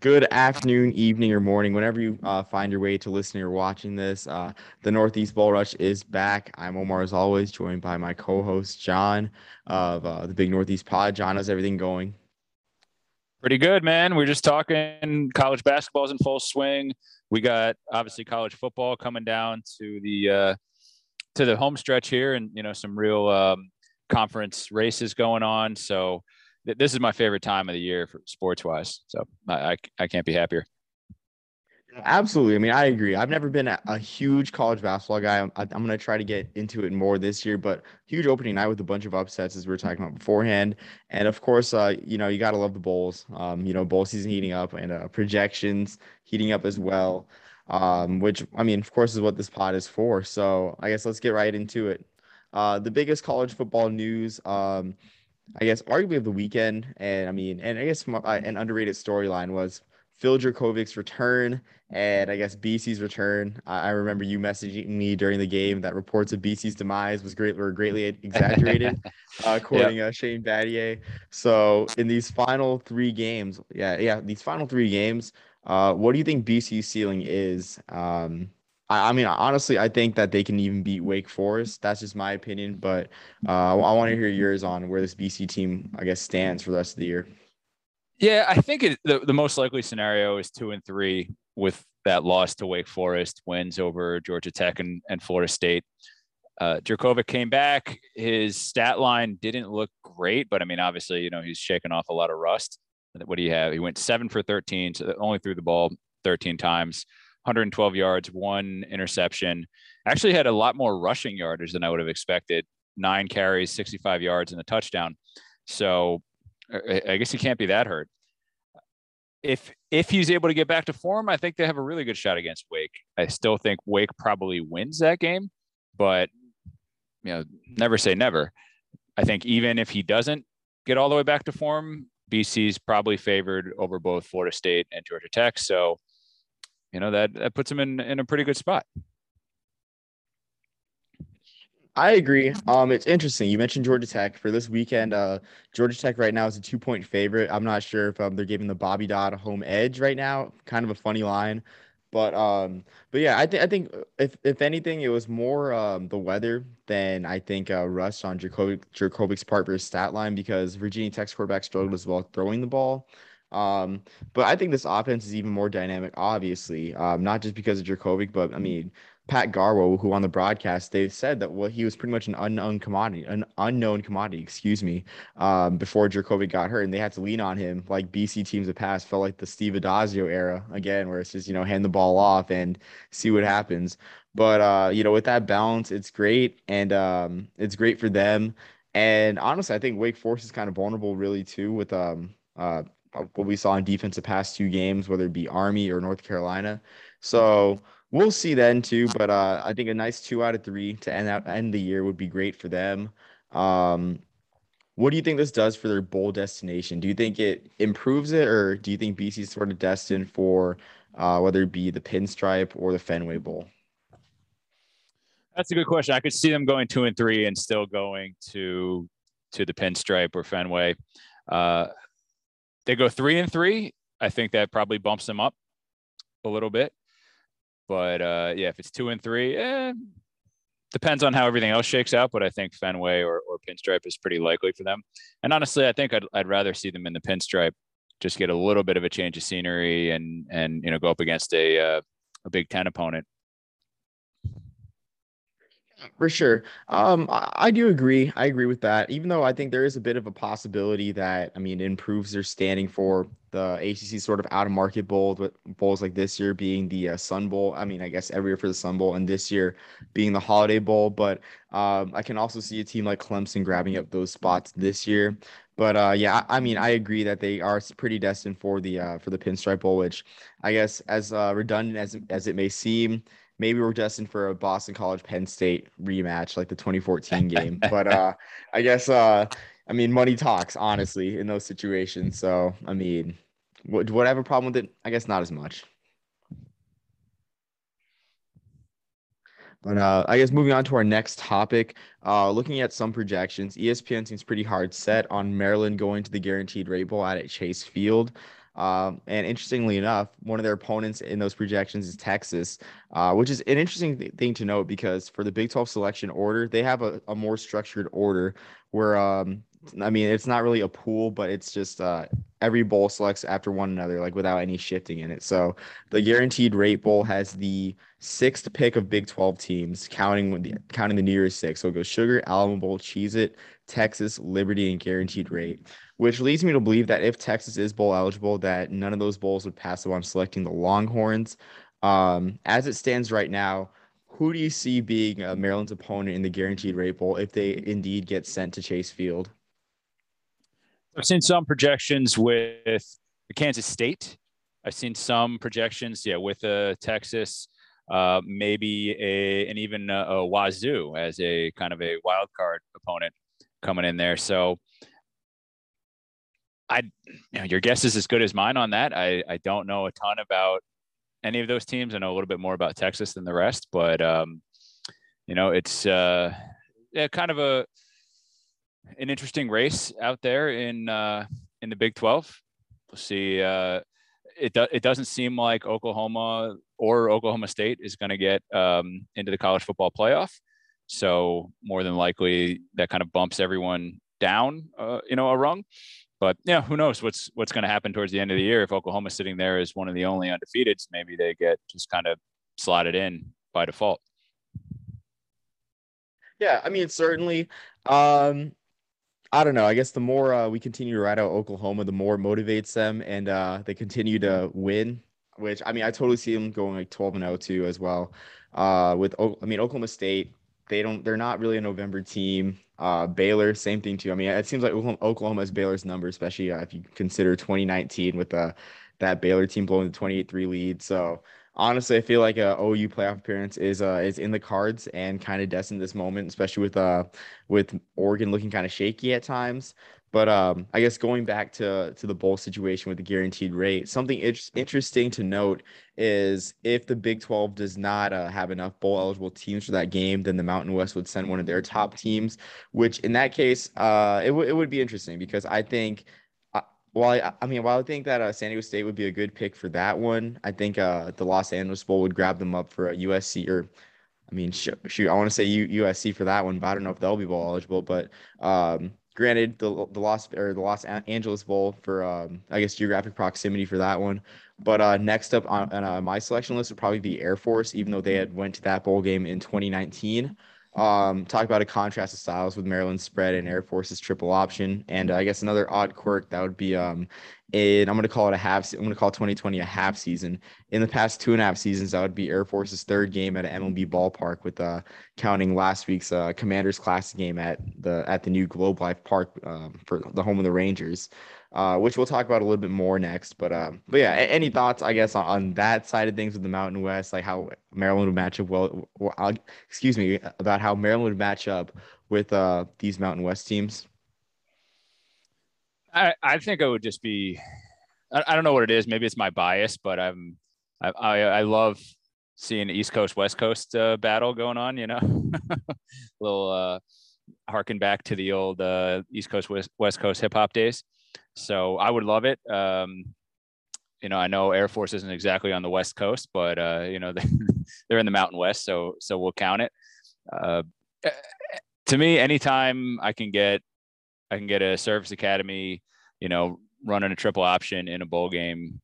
good afternoon, evening, or morning, whenever you uh, find your way to listening or watching this. Uh, the Northeast Bowl Rush is back. I'm Omar, as always, joined by my co-host John of uh, the Big Northeast Pod. John, how's everything going? Pretty good, man. We're just talking college basketball's in full swing. We got obviously college football coming down to the uh, to the home stretch here, and you know some real um, conference races going on. So th- this is my favorite time of the year for sports wise. So I, I, I can't be happier. Absolutely. I mean, I agree. I've never been a, huge college basketball guy. I'm, I'm going to try to get into it more this year, but huge opening night with a bunch of upsets as we were talking about beforehand. And of course, uh, you know, you got to love the bowls. Um, you know, bowl season heating up and uh, projections heating up as well, um, which I mean, of course, is what this pod is for. So I guess let's get right into it. Uh, the biggest college football news, um, I guess, arguably of the weekend, and I mean, and I guess uh, an underrated storyline was Phil Jurkovec's return and I guess BC's return. I, remember you messaging me during the game that reports of BC's demise was great were greatly exaggerated, uh, quoting yep. uh, Shane Battier. So in these final three games, yeah, yeah, these final three games, uh, what do you think BC's ceiling is? Um, I, I, mean, honestly, I think that they can even beat Wake Forest. That's just my opinion, but uh, I want to hear yours on where this BC team, I guess, stands for the rest of the year. Yeah, I think it, the, the most likely scenario is two and three with that loss to Wake Forest, wins over Georgia Tech and, and Florida State. Uh, Jurkovec came back. His stat line didn't look great, but I mean, obviously, you know, he's shaking off a lot of rust. What do you have? He went seven for 13, so only threw the ball 13 times, 112 yards, one interception. Actually, had a lot more rushing yardage than I would have expected. Nine carries, 65 yards, and a touchdown. So I guess he can't be that hurt. If if he's able to get back to form, I think they have a really good shot against Wake. I still think Wake probably wins that game, but you know, never say never. I think even if he doesn't get all the way back to form, BC's probably favored over both Florida State and Georgia Tech. So, you know, that, that puts him in, in a pretty good spot. I agree. Um, it's interesting. You mentioned Georgia Tech for this weekend. Uh, Georgia Tech right now is a two point favorite. I'm not sure if um, they're giving the Bobby Dodd a home edge right now. Kind of a funny line, but um, but yeah, I think I think if if anything, it was more um the weather than I think uh rush on Jurkovec's part versus stat line because Virginia Tech's quarterback struggled as well throwing the ball. Um, but I think this offense is even more dynamic, obviously. Um, not just because of Jurkovec, but I mean, Pat Garwo, who on the broadcast, they said that well, he was pretty much an unknown commodity, an unknown commodity, excuse me, um, before Jurkovec got hurt, and they had to lean on him. Like BC teams of past felt like the Steve Addazio era again, where it's just you know hand the ball off and see what happens. But uh, you know, with that balance, it's great, and um, it's great for them. And honestly, I think Wake Forest is kind of vulnerable, really, too, with um, uh, what we saw in defense the past two games, whether it be Army or North Carolina. So we'll see then too. But uh, I think a nice two out of three to end out end the year would be great for them. Um, what do you think this does for their bowl destination? Do you think it improves it, or do you think BC is sort of destined for uh, whether it be the Pinstripe or the Fenway Bowl? That's a good question. I could see them going two and three and still going to to the Pinstripe or Fenway. Uh, they go three and three. I think that probably bumps them up a little bit. But uh, yeah, if it's two and three, eh, depends on how everything else shakes out. But I think Fenway or, or Pinstripe is pretty likely for them. And honestly, I think I'd, I'd rather see them in the Pinstripe, just get a little bit of a change of scenery and and you know go up against a uh, a Big Ten opponent for sure. Um, I, I, do agree. I agree with that. Even though I think there is a bit of a possibility that I mean improves their standing for the ACC sort of out of market bowl, with bowls like this year being the uh, Sun Bowl. I mean, I guess every year for the Sun Bowl, and this year being the Holiday Bowl. But um, I can also see a team like Clemson grabbing up those spots this year. But uh, yeah, I, I mean, I agree that they are pretty destined for the uh, for the Pinstripe Bowl, which I guess as uh, redundant as as it may seem maybe we're destined for a Boston College Penn State rematch like the 2014 game. but uh I guess uh I mean money talks honestly in those situations. So I mean would, would I have a problem with it? I guess not as much. But uh, I guess moving on to our next topic, uh, looking at some projections, ESPN seems pretty hard set on Maryland going to the Guaranteed Rate Bowl at Chase Field. Um, and interestingly enough, one of their opponents in those projections is Texas, uh, which is an interesting th- thing to note because for the Big 12 selection order, they have a, a more structured order where um, I mean, it's not really a pool, but it's just uh, every bowl selects after one another, like without any shifting in it. So the guaranteed rate bowl has the sixth pick of Big 12 teams, counting the counting the New Year's Six. So it goes Sugar, Alamo Bowl, Cheez It, Texas, Liberty, and guaranteed rate, which leads me to believe that if Texas is bowl eligible, that none of those bowls would pass up on selecting the Longhorns. Um, as it stands right now, who do you see being uh, Maryland's opponent in the guaranteed rate bowl if they indeed get sent to Chase Field? I've seen some projections with Kansas State. I've seen some projections, yeah, with uh, Texas, uh, maybe a and even a, a Wazoo as a kind of a wild card opponent coming in there. So, I, you know, your guess is as good as mine on that. I I don't know a ton about any of those teams. I know a little bit more about Texas than the rest, but um, you know, it's uh, kind of a an interesting race out there in uh, in the Big 12. We'll see. Uh, it do, it doesn't seem like Oklahoma or Oklahoma State is going to get um, into the college football playoff. So more than likely, that kind of bumps everyone down, uh, you know, a rung. But yeah, who knows what's what's going to happen towards the end of the year if Oklahoma's sitting there as one of the only undefeateds? Maybe they get just kind of slotted in by default. Yeah, I mean, certainly. Um, I don't know. I guess the more uh, we continue to ride out Oklahoma, the more motivates them, and uh, they continue to win. Which I mean, I totally see them going like 12 and 0 too as well. Uh, with I mean, Oklahoma State, they don't. They're not really a November team. Uh, Baylor, same thing too. I mean, it seems like Oklahoma is Baylor's number, especially uh, if you consider 2019 with uh, that Baylor team blowing the 28-3 lead. So honestly, I feel like a OU playoff appearance is uh is in the cards and kind of destined this moment, especially with uh with Oregon looking kind of shaky at times. But um, I guess going back to to the bowl situation with the guaranteed rate, something it- interesting to note is if the Big 12 does not uh, have enough bowl eligible teams for that game, then the Mountain West would send one of their top teams. Which in that case, uh, it, w- it would be interesting because I think well, I, I mean, while I think that uh, San Diego State would be a good pick for that one, I think uh, the Los Angeles Bowl would grab them up for a USC or, I mean, sh- shoot, I want to say U- USC for that one, but I don't know if they'll be bowl eligible. But um, granted, the the Los or the Los Angeles Bowl for um, I guess geographic proximity for that one. But uh, next up on, on uh, my selection list would probably be Air Force, even though they had went to that bowl game in 2019. Um, talk about a contrast of styles with Maryland's spread and Air Force's triple option. And uh, I guess another odd quirk that would be um, in, I'm going to call it a half. I'm going to call 2020 a half season. In the past two and a half seasons, that would be Air Force's third game at an MLB ballpark, with uh, counting last week's uh, Commanders Classic game at the at the new Globe Life Park um, for the home of the Rangers uh, which we'll talk about a little bit more next. But um, but yeah, any thoughts, I guess, on, on, that side of things with the Mountain West, like how Maryland would match up well, well excuse me, about how Maryland would match up with uh, these Mountain West teams? I, I think it would just be, I, I don't know what it is. Maybe it's my bias, but I'm, I, I, I love seeing East Coast West Coast uh, battle going on. You know, A little uh, harken back to the old uh, East Coast West, West Coast hip hop days. So I would love it. Um, you know, I know Air Force isn't exactly on the West Coast, but uh, you know they're in the Mountain West, so so we'll count it. Uh, to me, anytime I can get I can get a service academy, you know, running a triple option in a bowl game,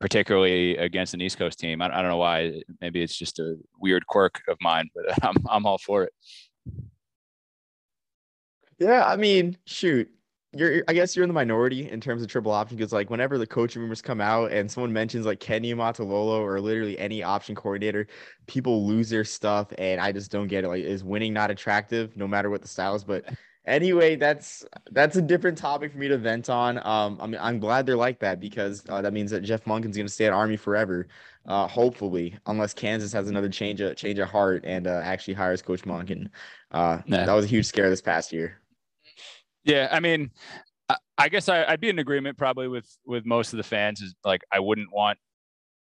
particularly against an East Coast team. I, I don't know why. Maybe it's just a weird quirk of mine, but I'm I'm all for it. Yeah, I mean, shoot, you're I guess you're in the minority in terms of triple option because like whenever the coaching rumors come out and someone mentions like Kenny Niumatalolo or literally any option coordinator, people lose their stuff and I just don't get it. Like is winning not attractive no matter what the style is? But anyway, that's that's a different topic for me to vent on. Um, I mean I'm glad they're like that because uh, that means that Jeff Monken's gonna stay at Army forever. Uh, hopefully, unless Kansas has another change of change of heart and uh, actually hires Coach Monken. Uh, that was a huge scare this past year. Yeah, I mean, I guess I, would be in agreement probably with with most of the fans. Is like I wouldn't want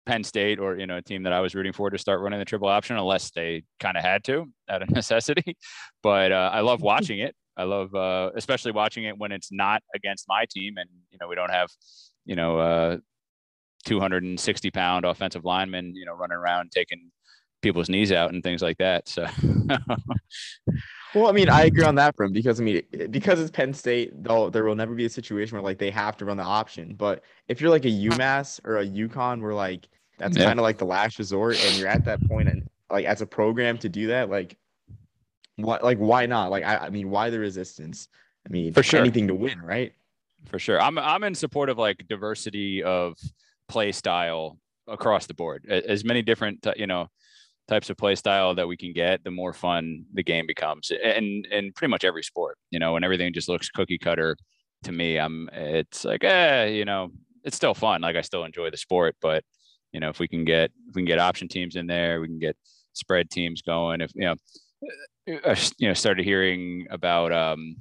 Penn State or you know a team that I was rooting for to start running the triple option unless they kind of had to out of necessity. But uh, I love watching it. I love, uh, especially watching it when it's not against my team, and you know we don't have, you know, uh, 260 pound offensive linemen, you know, running around taking people's knees out and things like that. So. well, I mean, I agree on that front because I mean, because it's Penn State, though, there will never be a situation where like they have to run the option. But if you're like a UMass or a UConn, where like that's yeah. kind of like the last resort, and you're at that point, and like as a program to do that, like what, like why not? Like I, I mean, why the resistance? I mean, for sure, anything to win, right? For sure, I'm I'm in support of like diversity of play style across the board. As many different, you know, types of play style that we can get, the more fun the game becomes. And in pretty much every sport, you know, when everything just looks cookie cutter to me, I'm it's like, eh, you know, it's still fun. Like I still enjoy the sport, but you know, if we can get if we can get option teams in there, we can get spread teams going. If you know, you know, started hearing about um,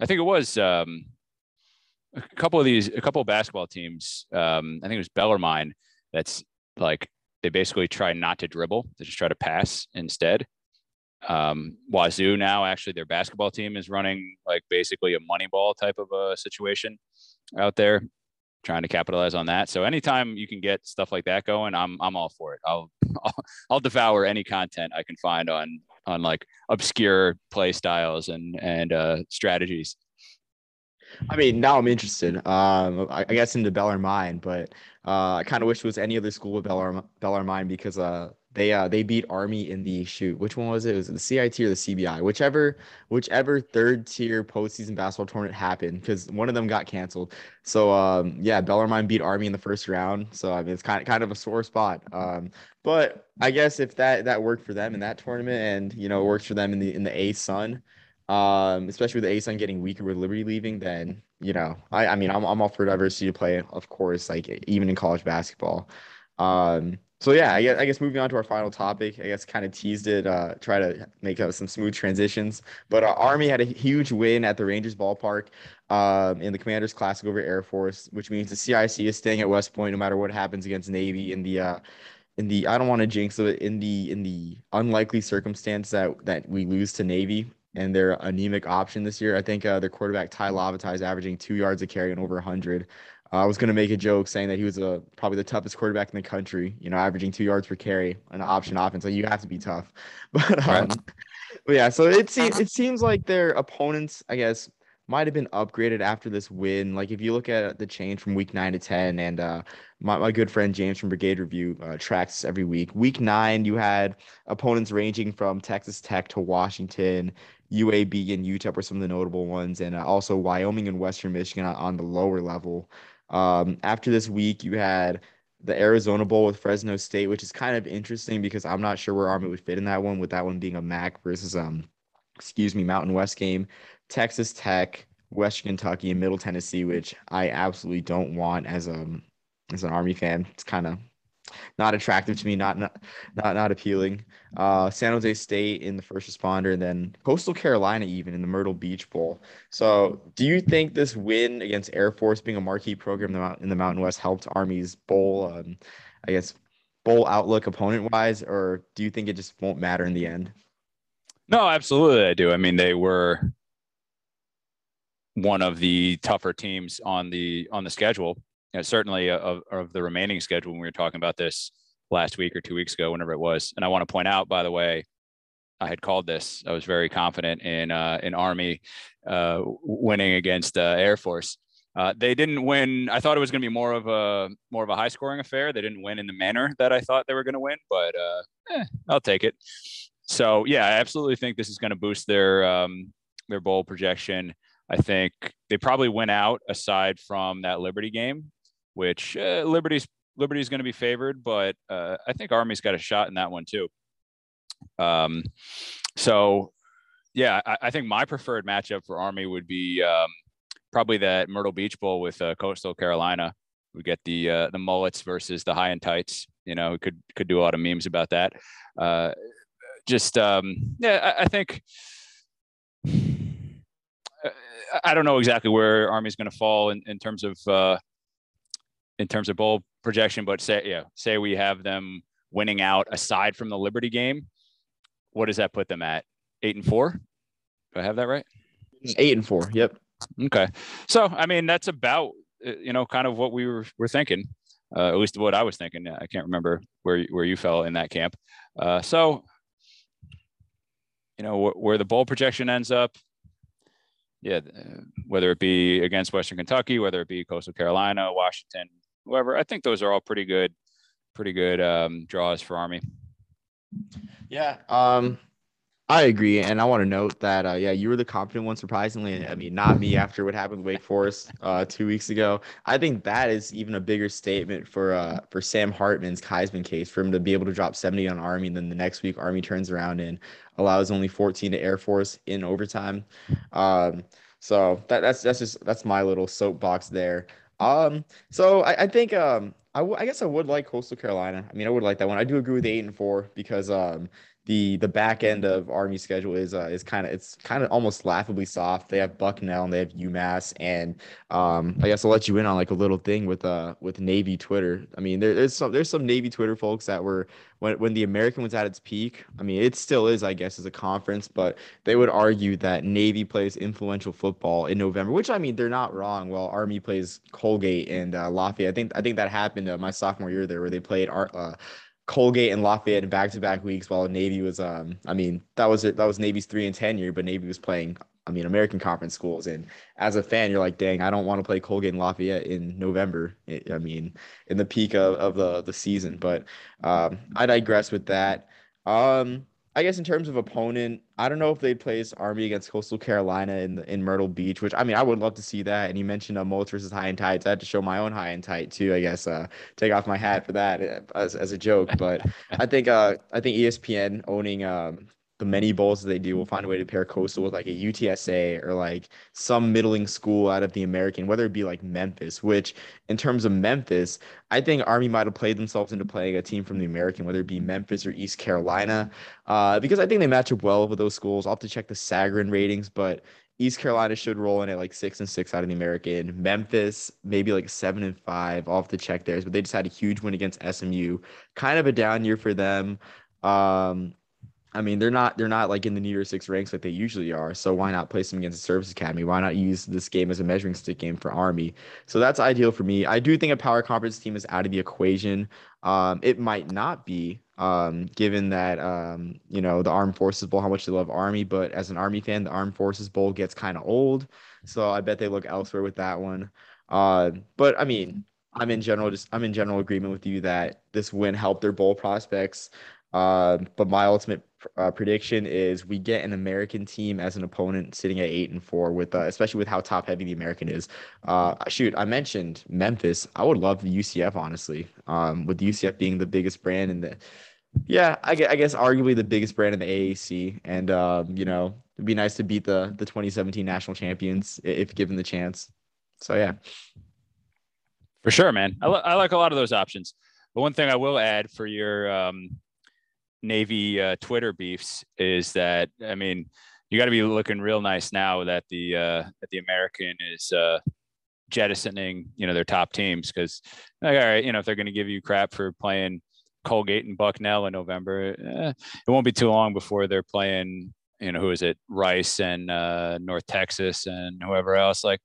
I think it was um, a couple of these, a couple of basketball teams. Um, I think it was Bellarmine. That's like they basically try not to dribble; they just try to pass instead. Um, Wazoo now, actually, their basketball team is running like basically a money ball type of a situation out there, trying to capitalize on that. So anytime you can get stuff like that going, I'm I'm all for it. I'll I'll, I'll devour any content I can find on on like obscure play styles and and uh, strategies. I mean, now I'm interested. Um, I, I guess into Bellarmine, but uh, I kind of wish it was any other school with Bellar Bellarmine because uh, they uh, they beat Army in the shoot. Which one was it? Was it the CIT or the CBI? Whichever whichever third tier postseason basketball tournament happened, because one of them got canceled. So um, yeah, Bellarmine beat Army in the first round. So I mean, it's kind of kind of a sore spot. Um, but I guess if that that worked for them in that tournament, and you know, works for them in the in the ASUN um, especially with the ASUN getting weaker with Liberty leaving, then you know, I, I mean, I'm, I'm all for diversity to play, of course, like even in college basketball. Um, so yeah, I guess, I guess moving on to our final topic, I guess kind of teased it, uh, try to make uh, some smooth transitions. But uh, Army had a huge win at the Rangers ballpark um, in the Commanders Classic over Air Force, which means the CIC is staying at West Point no matter what happens against Navy in the uh, in the I don't want to jinx it in the in the unlikely circumstance that that we lose to Navy and their anemic option this year. I think uh, their quarterback Tai Lavatai is averaging two yards a carry and over 100. Uh, I was going to make a joke saying that he was a, probably the toughest quarterback in the country, you know, averaging two yards per carry, an option offense. Like you have to be tough. But, um, right. but yeah, so it seems it seems like their opponents, I guess, might have been upgraded after this win. Like if you look at the change from week nine to ten, and uh, my my good friend James from Brigade Review uh, tracks every week. Week nine, you had opponents ranging from Texas Tech to Washington. UAB and UTEP were some of the notable ones, and uh, also Wyoming and Western Michigan on, on the lower level. Um, after this week, you had the Arizona Bowl with Fresno State, which is kind of interesting because I'm not sure where Army would fit in that one, with that one being a MAC versus um, excuse me, Mountain West game. Texas Tech, Western Kentucky, and Middle Tennessee, which I absolutely don't want as a um, as an Army fan. It's kind of not attractive to me, not not not, not appealing. Uh, San Jose State in the first responder, and then Coastal Carolina even in the Myrtle Beach Bowl. So, do you think this win against Air Force, being a marquee program in the Mountain West, helped Army's bowl? Um, I guess bowl outlook opponent wise, or do you think it just won't matter in the end? No, absolutely, I do. I mean, they were one of the tougher teams on the on the schedule you know, certainly of, of the remaining schedule when we were talking about this last week or two weeks ago, whenever it was. And I want to point out, by the way, I had called this. I was very confident in uh, in Army uh, winning against uh, Air Force. Uh, they didn't win. I thought it was going to be more of a more of a high scoring affair. They didn't win in the manner that I thought they were going to win, but uh, eh, I'll take it. So yeah, I absolutely think this is going to boost their um, their bowl projection. I think they probably went out aside from that Liberty game which uh, Liberty's Liberty's going to be favored, but uh, I think Army's got a shot in that one too. Um, so yeah, I, I, think my preferred matchup for Army would be um, probably that Myrtle Beach Bowl with uh, Coastal Carolina. We get the uh, the mullets versus the high and tights. You know, we could could do a lot of memes about that. Uh, just um, yeah, I, I think. I don't know exactly where Army's going to fall in, in terms of uh, in terms of bowl projection, but say yeah, say we have them winning out aside from the Liberty game, what does that put them at? Eight and four? Do I have that right? Eight and four. Yep. Okay. So I mean that's about uh, you know kind of what we were were thinking. Uh, at least what I was thinking. I can't remember where where you fell in that camp. Uh, so you know wh- where the bowl projection ends up. Yeah, whether it be against Western Kentucky, whether it be Coastal Carolina, Washington, whoever, I think those are all pretty good, pretty good um, draws for Army. Yeah. Um, I agree, and I want to note that uh, yeah, you were the confident one, surprisingly. I mean, not me after what happened with Wake Forest uh, two weeks ago. I think that is even a bigger statement for uh, for Sam Hartman's Heisman case for him to be able to drop 70 on Army, and then the next week Army turns around and allows only 14 to Air Force in overtime. Um, so that, that's that's just that's my little soapbox there. Um, so I, I think um, I, w- I guess I would like Coastal Carolina. I mean, I would like that one. I do agree with eight and four because um, the the back end of Army schedule is uh, is kind of it's kind of almost laughably soft. They have Bucknell and they have UMass, and um, I guess I'll let you in on like a little thing with uh with Navy Twitter. I mean, there, there's some there's some Navy Twitter folks that were when when the American was at its peak. I mean, it still is, I guess, as a conference, but they would argue that Navy plays influential football in November, which I mean they're not wrong. While Army plays Colgate and uh, Lafayette, I think I think that happened uh, my sophomore year there, where they played uh, Colgate and Lafayette in back to back weeks while Navy was um I mean that was it that was Navy's three and ten year, but Navy was playing I mean American conference schools. And as a fan you're like dang I don't want to play Colgate and Lafayette in November I mean in the peak of, of the the season. But um I digress with that. Um I guess in terms of opponent, I don't know if they plays Army against Coastal Carolina in the, in Myrtle Beach, which I mean I would love to see that. And you mentioned uh, Moults versus High and. So I had to show my own High and Tight too. I guess uh, take off my hat for that uh, as, as a joke. But I think uh, I think ESPN owning um, the many bowls that they do will find a way to pair Coastal with like a UTSA or like some middling school out of the American, whether it be like Memphis, which in terms of Memphis, I think Army might have played themselves into playing a team from the American, whether it be Memphis or East Carolina, uh, because I think they match up well with those schools. I'll have to check the Sagarin ratings, but East Carolina should roll in at like six and six out of the American. Memphis, maybe like seven and five. I'll have to check theirs, but they just had a huge win against SMU. Kind of a down year for them. Um, I mean, they're not they're not like in the New Year Six ranks like they usually are. So why not place them against the Service Academy? Why not use this game as a measuring stick game for Army? So that's ideal for me. I do think a power conference team is out of the equation. Um, it might not be, um, given that um, you know the Armed Forces Bowl, how much they love Army. But as an Army fan, the Armed Forces Bowl gets kind of old, so I bet they look elsewhere with that one. Uh, but I mean, I'm in general just I'm in general agreement with you that this win helped their bowl prospects. Uh, but my ultimate uh, prediction is we get an American team as an opponent sitting at eight and four with, uh, especially with how top heavy the American is. Uh, shoot, I mentioned Memphis. I would love the UCF honestly. Um, with UCF being the biggest brand in the, yeah, I I guess arguably the biggest brand in the AAC, and um, you know, it'd be nice to beat the the 2017 national champions if given the chance. So yeah, for sure, man. I, I like a lot of those options. But one thing I will add for your um, Navy uh, Twitter beefs is that I mean you got to be looking real nice now that the uh, that the American is uh, jettisoning you know their top teams because like, all right you know if they're going to give you crap for playing Colgate and Bucknell in November eh, it won't be too long before they're playing you know who is it Rice and uh, North Texas and whoever else like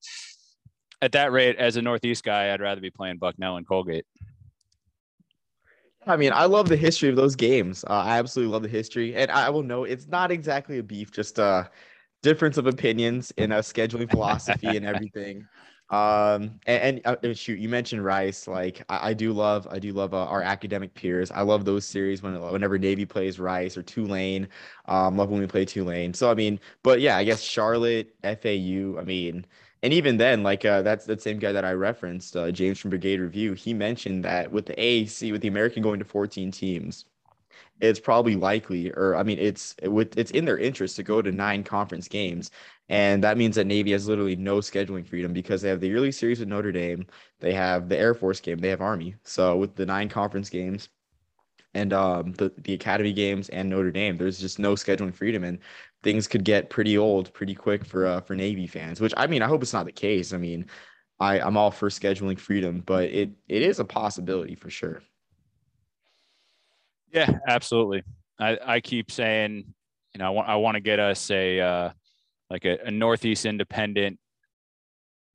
at that rate as a Northeast guy I'd rather be playing Bucknell and Colgate. I mean, I love the history of those games. Uh, I absolutely love the history, and I will know it's not exactly a beef, just a difference of opinions in a scheduling philosophy and everything. Um, and, and uh, shoot, you mentioned Rice. Like, I, I do love, I do love uh, our academic peers. I love those series when whenever Navy plays Rice or Tulane. Um, love when we play Tulane. So I mean, but yeah, I guess Charlotte, FAU. I mean and even then, like uh, that's the same guy that I referenced, uh, James from Brigade Review. He mentioned that with the AAC, with the American going to 14 teams, it's probably likely, or I mean, it's with it's in their interest to go to nine conference games, and that means that Navy has literally no scheduling freedom because they have the yearly series with Notre Dame, they have the Air Force game, they have Army. So with the nine conference games, and um, the the academy games and Notre Dame. There's just no scheduling freedom, and things could get pretty old pretty quick for uh, for Navy fans. Which I mean, I hope it's not the case. I mean, I I'm all for scheduling freedom, but it it is a possibility for sure. Yeah, absolutely. I I keep saying, you know, I want I want to get us a uh, like a, a Northeast Independent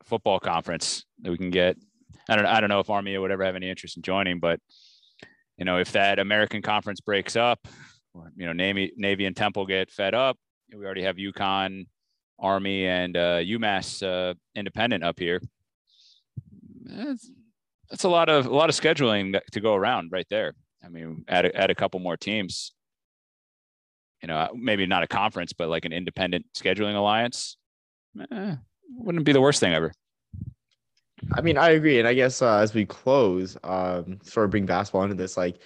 football conference that we can get. I don't I don't know if Army would ever have any interest in joining, but you know, if that American conference breaks up, you know, Navy Navy and Temple get fed up, we already have UConn, Army, and uh, UMass uh, Independent up here. That's, that's a lot of a lot of scheduling to go around right there. I mean, add a, add a couple more teams. You know, maybe not a conference, but like an independent scheduling alliance. Eh, wouldn't be the worst thing ever. I mean, I agree, and I guess uh, as we close, um, sort of bring basketball into this, like,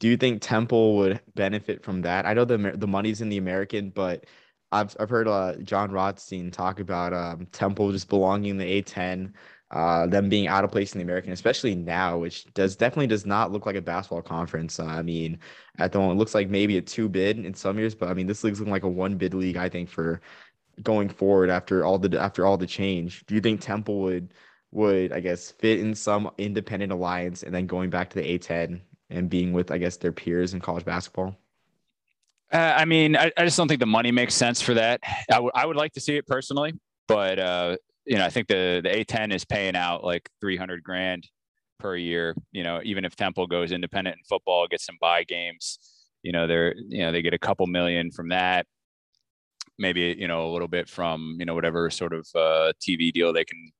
do you think Temple would benefit from that? I know the the money's in the American, but I've I've heard uh, Jon Rothstein talk about um, Temple just belonging in the A10, uh, them being out of place in the American, especially now, which does definitely does not look like a basketball conference. Uh, I mean, at the moment, it looks like maybe a two bid in some years, but I mean, this league's looking like a one bid league. I think for going forward after all the after all the change, do you think Temple would would I guess fit in some independent alliance and then going back to the A10 and being with I guess their peers in college basketball? Uh, I mean, I, I, just don't think the money makes sense for that. I, w- I would like to see it personally, but uh, you know, I think the the A10 is paying out like 300 grand per year. You know, even if Temple goes independent in football, gets some buy games, you know, they're you know they get a couple million from that. Maybe you know a little bit from you know whatever sort of uh, TV deal they can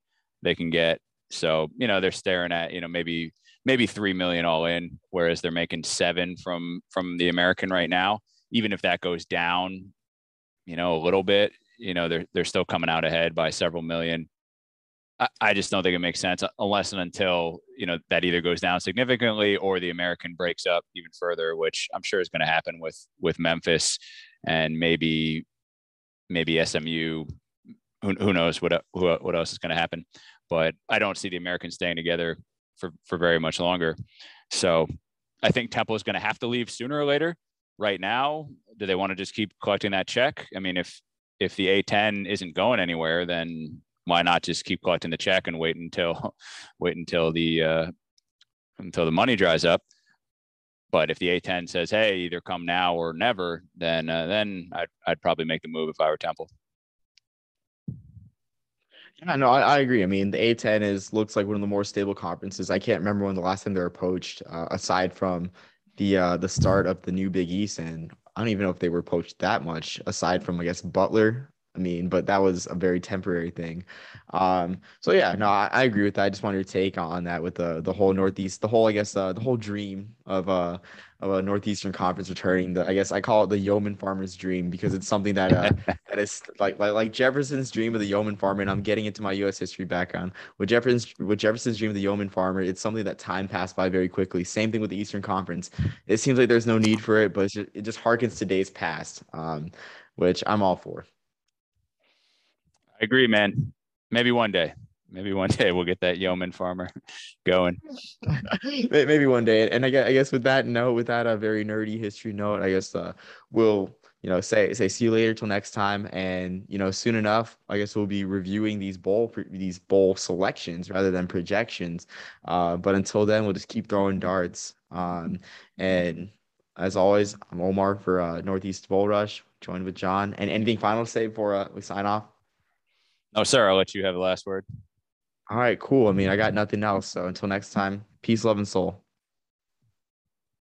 they can get. So you know they're staring at you know maybe maybe three million all in, whereas they're making seven from from the American right now even if that goes down, you know, a little bit, you know, they're they're still coming out ahead by several million. I, I just don't think it makes sense unless and until you know that either goes down significantly or the American breaks up even further, which I'm sure is going to happen with with Memphis and maybe maybe SMU. Who, who knows what who, what else is going to happen? But I don't see the Americans staying together for for very much longer. So I think Temple is going to have to leave sooner or later right now? Do they want to just keep collecting that check? I mean, if if the A10 isn't going anywhere, then why not just keep collecting the check and wait until wait until the uh, until the money dries up? But if the A10 says, "Hey, either come now or never," then uh, then I'd I'd probably make the move if I were Temple. Yeah, no, I, I, agree. I mean, the A10 is looks like one of the more stable conferences. I can't remember when the last time they were poached, uh, aside from the uh the start of the new Big East, and I don't even know if they were poached that much aside from I guess Butler. I mean, but that was a very temporary thing. Um, so yeah, no, I, I, agree with that. I just wanted your take on that with the the whole Northeast, the whole I guess uh, the whole dream of uh of a Northeastern Conference returning. The I guess I call it the yeoman farmer's dream because it's something that uh, that is like, like like Jefferson's dream of the yeoman farmer. And I'm getting into my U.S. history background with Jefferson's with Jefferson's dream of the yeoman farmer. It's something that time passed by very quickly. Same thing with the Eastern Conference. It seems like there's no need for it, but just, it just harkens to days past, um, which I'm all for. I agree, man. Maybe one day maybe one day we'll get that yeoman farmer going. maybe one day. And I guess, I guess with that note, with that a very nerdy history note, I guess uh, we'll you know say say see you later till next time. And you know soon enough, I guess we'll be reviewing these bowl these bowl selections rather than projections. Uh, but until then, we'll just keep throwing darts. Um, and as always, I'm Omar for uh, Northeast Bowl Rush. Joined with John. And anything final to say before uh, we sign off? No, sir. I'll let you have the last word. All right, cool. I mean, I got nothing else. So until next time, peace, love, and soul.